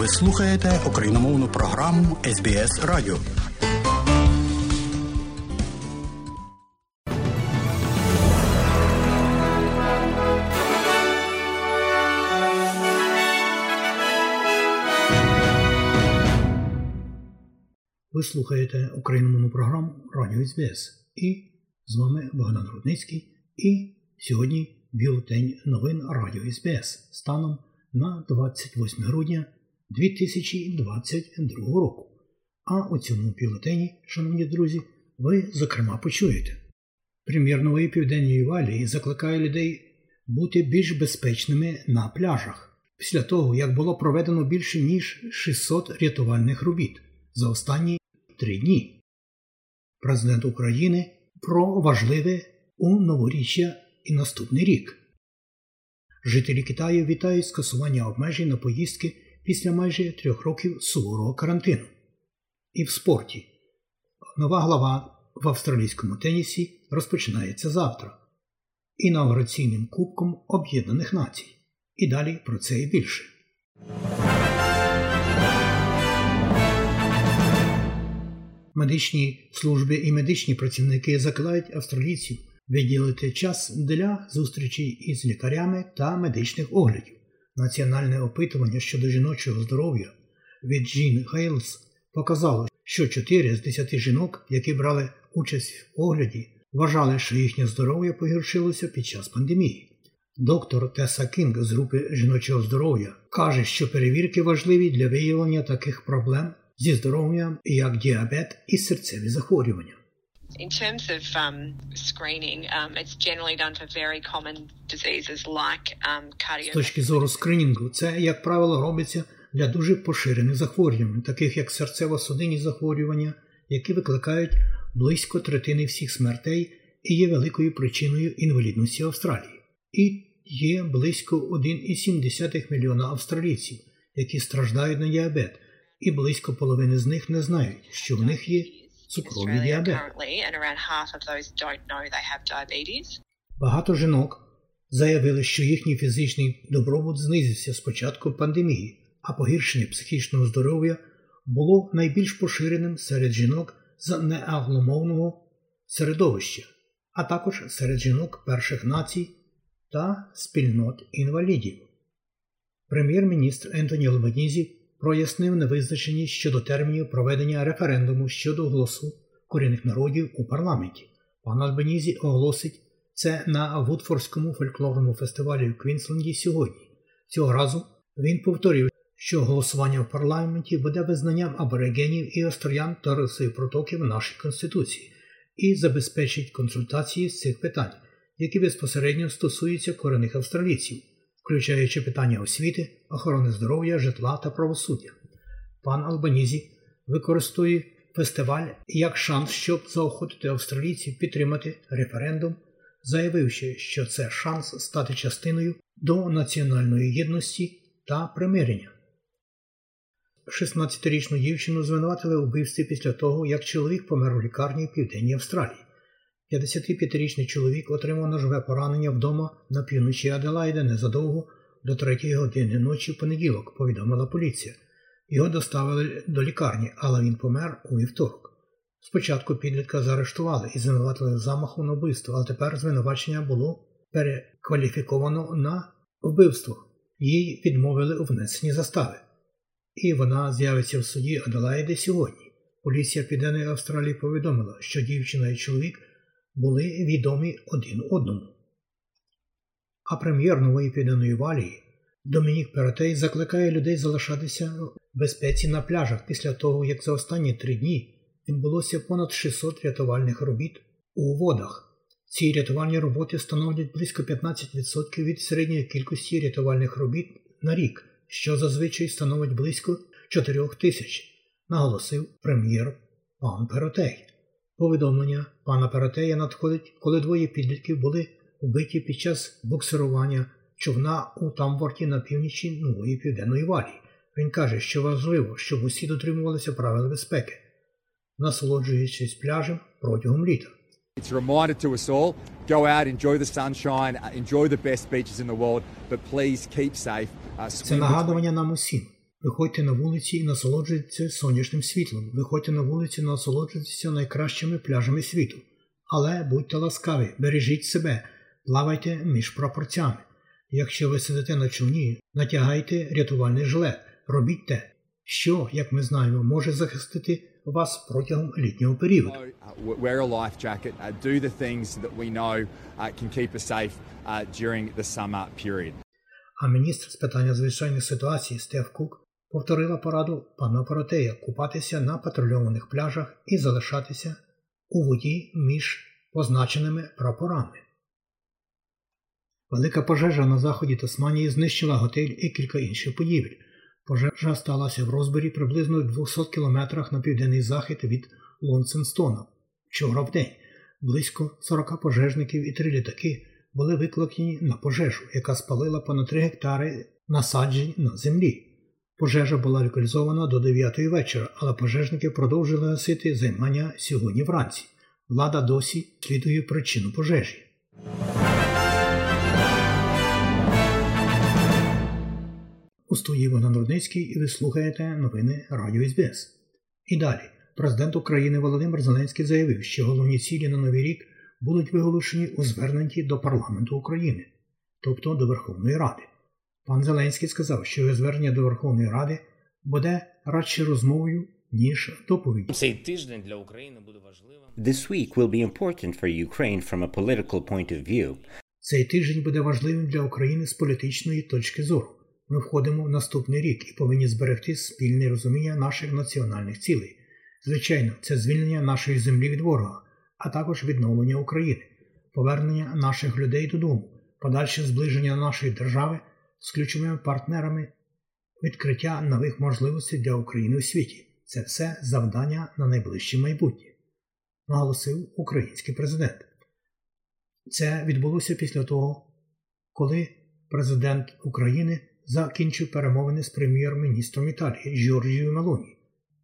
Ви слухаєте україномовну програму СБС Радіо. Ви слухаєте україномовну програму Радіо СБС. І з вами Богдан Рудницький. І сьогодні бюлетень новин Радіо СБС станом на 28 грудня 2022 року. А у цьому бюлетені, шановні друзі, ви, зокрема, почуєте. Прем'єр нової південної валії закликає людей бути більш безпечними на пляжах після того, як було проведено більше ніж 600 рятувальних робіт за останні три дні. Президент України про важливе у новоріччя і наступний рік. Жителі Китаю вітають скасування обмежень на поїздки після майже трьох років суворого карантину. І в спорті нова глава в австралійському тенісі розпочинається завтра. Інаугураційним Кубком Об'єднаних Націй. І далі про це і більше. Медичні служби і медичні працівники закликають австралійців виділити час для зустрічей із лікарями та медичних оглядів. Національне опитування щодо жіночого здоров'я від Jean Hales показало, що 4 з 10 жінок, які брали участь в огляді, вважали, що їхнє здоров'я погіршилося під час пандемії. Доктор Теса Кінг з групи жіночого здоров'я каже, що перевірки важливі для виявлення таких проблем зі здоров'ям, як діабет і серцеві захворювання. In terms of um, screening, um, it's generally done for very common diseases like um, З точки зору скринінгу, це, як правило, робиться для дуже поширених захворювань, таких як серцево-судинні захворювання, які викликають близько третини всіх смертей і є великою причиною інвалідності Австралії. І є близько 1,7 мільйона австралійців, які страждають на діабет, і близько половини з них не знають, що в них є цукровий діабет. Багато жінок заявили, що їхній фізичний добробут знизився з початку пандемії, а погіршення психічного здоров'я було найбільш поширеним серед жінок з неагломовного середовища, а також серед жінок перших націй та спільнот інвалідів. Прем'єр-міністр Ентоні Албанізі прояснив невизначеність щодо термінів проведення референдуму щодо голосу корінних народів у парламенті. Пан Альбанізі оголосить це на Вудфордському фольклорному фестивалі в Квінсленді сьогодні. Цього разу він повторив, що голосування в парламенті буде визнанням аборигенів і остров'ян Торресової протоки в нашій Конституції і забезпечить консультації з цих питань, які безпосередньо стосуються корінних австралійців включаючи питання освіти, охорони здоров'я, житла та правосуддя. Пан Албанізі використовує фестиваль як шанс, щоб заохотити австралійців підтримати референдум, заявивши, що це шанс стати частиною до національної єдності та примирення. 16-річну дівчину звинуватили у вбивстві після того, як чоловік помер у лікарні в Південній Австралії. 55-річний чоловік отримав ножове поранення вдома на півночі Аделаїда незадовго до 3 години ночі в понеділок, повідомила поліція. Його доставили до лікарні, але він помер у вівторок. Спочатку підлітка заарештували і звинуватили замаху на вбивство, але тепер звинувачення було перекваліфіковано на вбивство. Їй відмовили у внесенні застави. І вона з'явиться в суді Аделаїди сьогодні. Поліція Південної Австралії повідомила, що дівчина і чоловік були відомі один одному. А прем'єр нової південної валії Домінік Перотей закликає людей залишатися в безпеці на пляжах після того, як за останні три дні відбулося понад 600 рятувальних робіт у водах. Ці рятувальні роботи становлять близько 15% від середньої кількості рятувальних робіт на рік, що зазвичай становить близько 4 тисяч, наголосив прем'єр пан Перотей. Повідомлення пана Паратея надходить, коли двоє підлітків були вбиті під час буксирування човна у Тамворті на північі нової південної валії. Він каже, що важливо, щоб усі дотримувалися правил безпеки, насолоджуючись пляжем протягом літа. It's a reminder to us all, go out, enjoy the sunshine, enjoy the best beaches in the world, but please keep safe. Це нагадування нам усім. Виходьте на вулиці і насолоджуйтеся сонячним світлом. Виходьте на вулиці і насолоджуйтеся найкращими пляжами світу. Але будьте ласкаві, бережіть себе, плавайте між прапорцями. Якщо ви сидите на човні, натягайте рятувальний жилет, робіть те, що, як ми знаємо, може захистити вас протягом літнього періоду. Uh, wear a life jacket. Uh, do the things that we know uh, can keep us safe uh, during the summer period. А міністр з питання звичайних ситуацій Стеф Кук повторила пораду пана Поротея купатися на патрульованих пляжах і залишатися у воді між позначеними прапорами. Велика пожежа на заході Тасманії знищила готель і кілька інших будівель. Пожежа сталася в розборі приблизно 200 кілометрах на південний захід від Лонсенстона. Вчора в день близько 40 пожежників і три літаки були викликані на пожежу, яка спалила понад 3 гектари насаджень на землі. Пожежа була локалізована до 9 вечора, але пожежники продовжили гасити займання сьогодні вранці. Влада досі слідує причину пожежі. У студії Богдан Рудницький і ви слухаєте новини Радіо СБС. І далі президент України Володимир Зеленський заявив, що головні цілі на новий рік будуть виголошені у зверненні до парламенту України, тобто до Верховної Ради. Пан Зеленський сказав, що його звернення до Верховної Ради буде радше розмовою, ніж доповіддю. Цей тиждень для України буде важливим. This week will be important for Ukraine from a political point of view. Цей тиждень буде важливим для України з політичної точки зору. Ми входимо в наступний рік і повинні зберегти спільне розуміння наших національних цілей. Звичайно, це звільнення нашої землі від ворога, а також відновлення України, повернення наших людей додому, подальше зближення нашої держави з ключовими партнерами, відкриття нових можливостей для України у світі. Це все завдання на найближче майбутнє, наголосив український президент. Це відбулося після того, коли президент України закінчив перемовини з прем'єр-міністром Італії Джорджією Мелоні.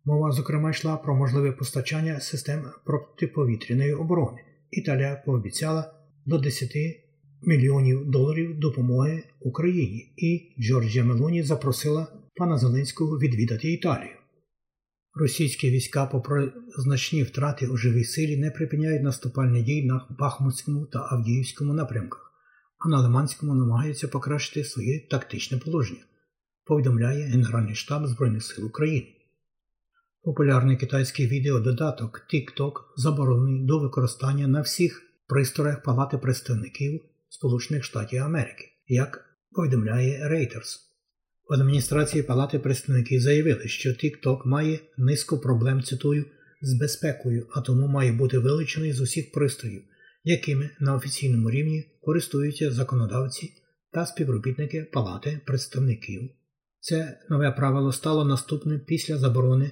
Мова, зокрема, йшла про можливе постачання систем протиповітряної оборони. Італія пообіцяла до 10 мільйонів доларів допомоги Україні, і Джорджія Мелоні запросила пана Зеленського відвідати Італію. Російські війська, попри значні втрати у живій силі, не припиняють наступальні дії на Бахмутському та Авдіївському напрямках, а на Лиманському намагаються покращити своє тактичне положення, повідомляє Генеральний штаб Збройних сил України. Популярний китайський відеододаток TikTok заборонений до використання на всіх пристроях Палати представників Сполучених Штатів Америки, як повідомляє Reuters. В адміністрації Палати представників заявили, що TikTok має низку проблем, цитую, з безпекою, а тому має бути вилучений з усіх пристроїв, якими на офіційному рівні користуються законодавці та співробітники Палати представників. Це нове правило стало наступним після заборони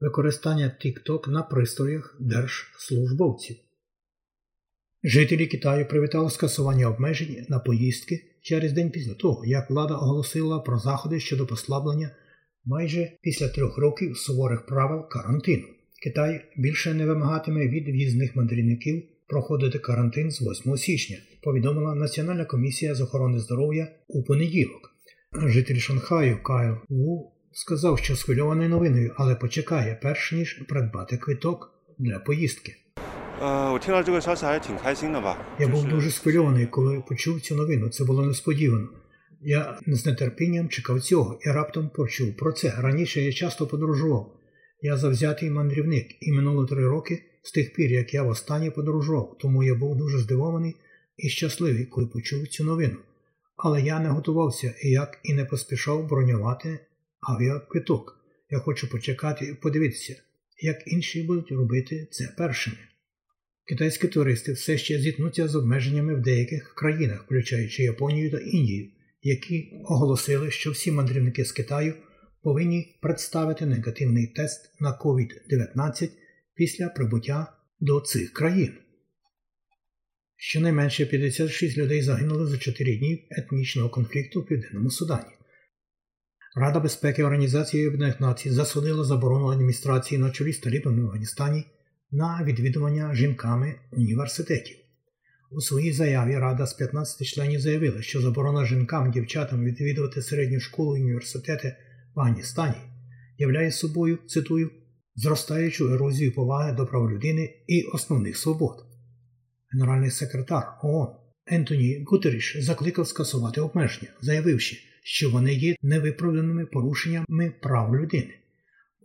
використання TikTok на пристроях держслужбовців. Жителі Китаю привітали скасування обмежень на поїздки через день після того, як влада оголосила про заходи щодо послаблення майже після трьох років суворих правил карантину. Китай більше не вимагатиме від в'їзних мандрівників проходити карантин з 8 січня, повідомила Національна комісія з охорони здоров'я у понеділок. Житель Шанхаю Кайл Ву сказав, що схвильований новиною, але почекає, перш ніж придбати квиток для поїздки. Я був дуже схвильований, коли почув цю новину. Це було несподівано. Я з нетерпінням чекав цього і раптом почув про це. Раніше я часто подорожував. Я завзятий мандрівник, і минуло три роки з тих пір, як я востаннє подорожував, тому я був дуже здивований і щасливий, коли почув цю новину. Але я не готувався і як і не поспішав бронювати авіаквиток. Я хочу почекати і подивитися, як інші будуть робити це першими. Китайські туристи все ще зіткнуться з обмеженнями в деяких країнах, включаючи Японію та Індію, які оголосили, що всі мандрівники з Китаю повинні представити негативний тест на COVID-19 після прибуття до цих країн. Щонайменше 56 людей загинули за 4 дні етнічного конфлікту в Південному Судані. Рада безпеки Організації Об'єднаних Націй засудила заборону адміністрації на чолі з талібами в Афганістані на відвідування жінками університетів. У своїй заяві Рада з 15 членів заявила, що заборона жінкам дівчатам відвідувати середню школу і університети в Афганістані являє собою, цитую, зростаючу ерозію поваги до прав людини і основних свобод. Генеральний секретар ООН Ентоні Гутеріш закликав скасувати обмеження, заявивши, що вони є невиправданими порушеннями прав людини.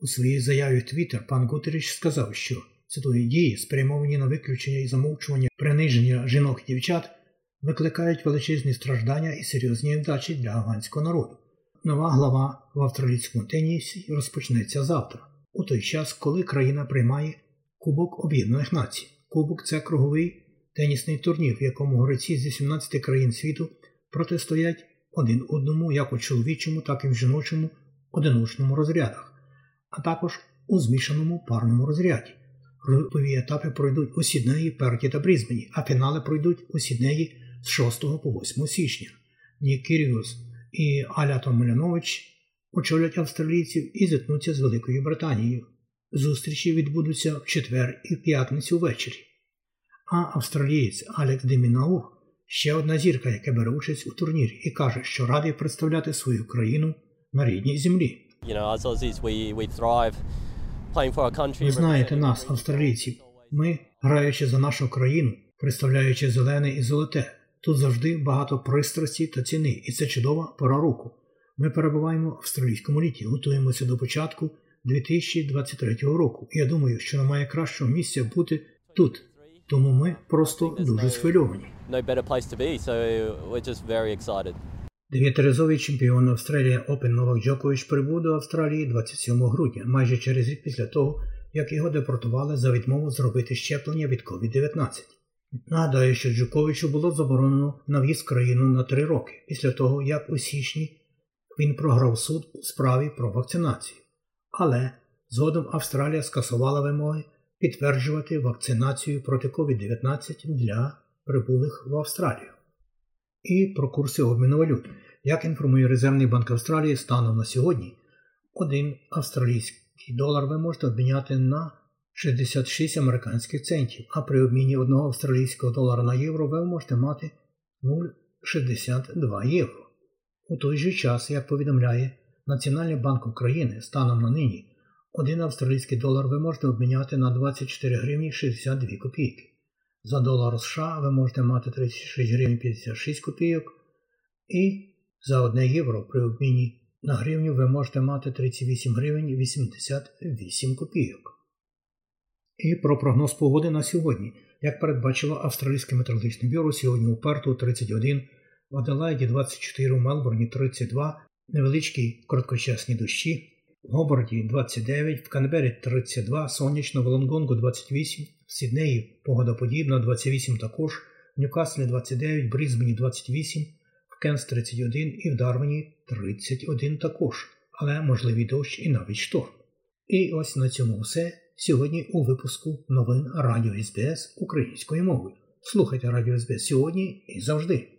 У своїй заяві в Твіттер пан Гутеріш сказав, що цитую, дії, спрямовані на виключення і замовчування приниження жінок і дівчат, викликають величезні страждання і серйозні невдачі для афганського народу. Нова глава в австралійському тенісі розпочнеться завтра, у той час, коли країна приймає Кубок Об'єднаних Націй. Кубок це круговий тенісний турнір, в якому гравці з 18 країн світу протистоять один одному як у чоловічому, так і в жіночому одиночному розрядах, а також у змішаному парному розряді. Групові етапи пройдуть у Сіднеї, Перті та Брізбені, а фінали пройдуть у Сіднеї з 6 по 8 січня. Нік Кіріус і Аля Томлянович очолять австралійців і зіткнуться з Великою Британією. Зустрічі відбудуться в четвер і в п'ятницю ввечері. А австралієць Алекс Демінаур ще одна зірка, яка бере участь у турнірі, і каже, що радий представляти свою країну на рідній землі. You know, as Aussies, we, we thrive Ви знаєте нас, австралійців. Ми, граючи за нашу країну, представляючи зелене і золоте, тут завжди багато пристрасті та ціни, і це чудова пора року. Ми перебуваємо в австралійському літі, готуємося до початку 2023 року. І я думаю, що немає кращого місця бути тут. Тому ми просто дуже схвильовані. Дев'ятиразовий чемпіон Австралія Open Новак Джокович прибув до Австралії 27 грудня, майже через рік після того, як його депортували за відмову зробити щеплення від COVID-19. Нагадаю, що Джоковичу було заборонено на в'їзд в країну на три роки після того, як у січні він програв суд у справі про вакцинацію. Але згодом Австралія скасувала вимоги підтверджувати вакцинацію проти COVID-19 для прибулих в Австралію. І про курси обміну валют. Як інформує Резервний банк Австралії, станом на сьогодні один австралійський долар ви можете обміняти на 66 американських центів, а при обміні одного австралійського долара на євро ви можете мати 0,62 євро. У той же час, як повідомляє Національний банк України станом на нині, один австралійський долар ви можете обміняти на 24 гривні 62 копійки. За долар США ви можете мати 36 гривень 56 копійок. І за 1 євро при обміні на гривню ви можете мати 38 гривень 88 копійок. І про прогноз погоди на сьогодні. Як передбачило Австралійське метеорологічне бюро, сьогодні у Перту 31, в Аделаїді 24, в Мелбурні 32, невеличкі короткочасні дощі, в Гоборді 29, в Канбері 32, сонячно, в Лонгонгу 28, в Сіднеї погодоподібна 28 також, в Ньюкаслі 29, в Брізбені 28, в Кенс 31 і в Дарвені 31 також, але можливий дощ і навіть шторм. І ось на цьому все. Сьогодні у випуску новин Радіо СБС українською мовою. Слухайте Радіо СБС сьогодні і завжди.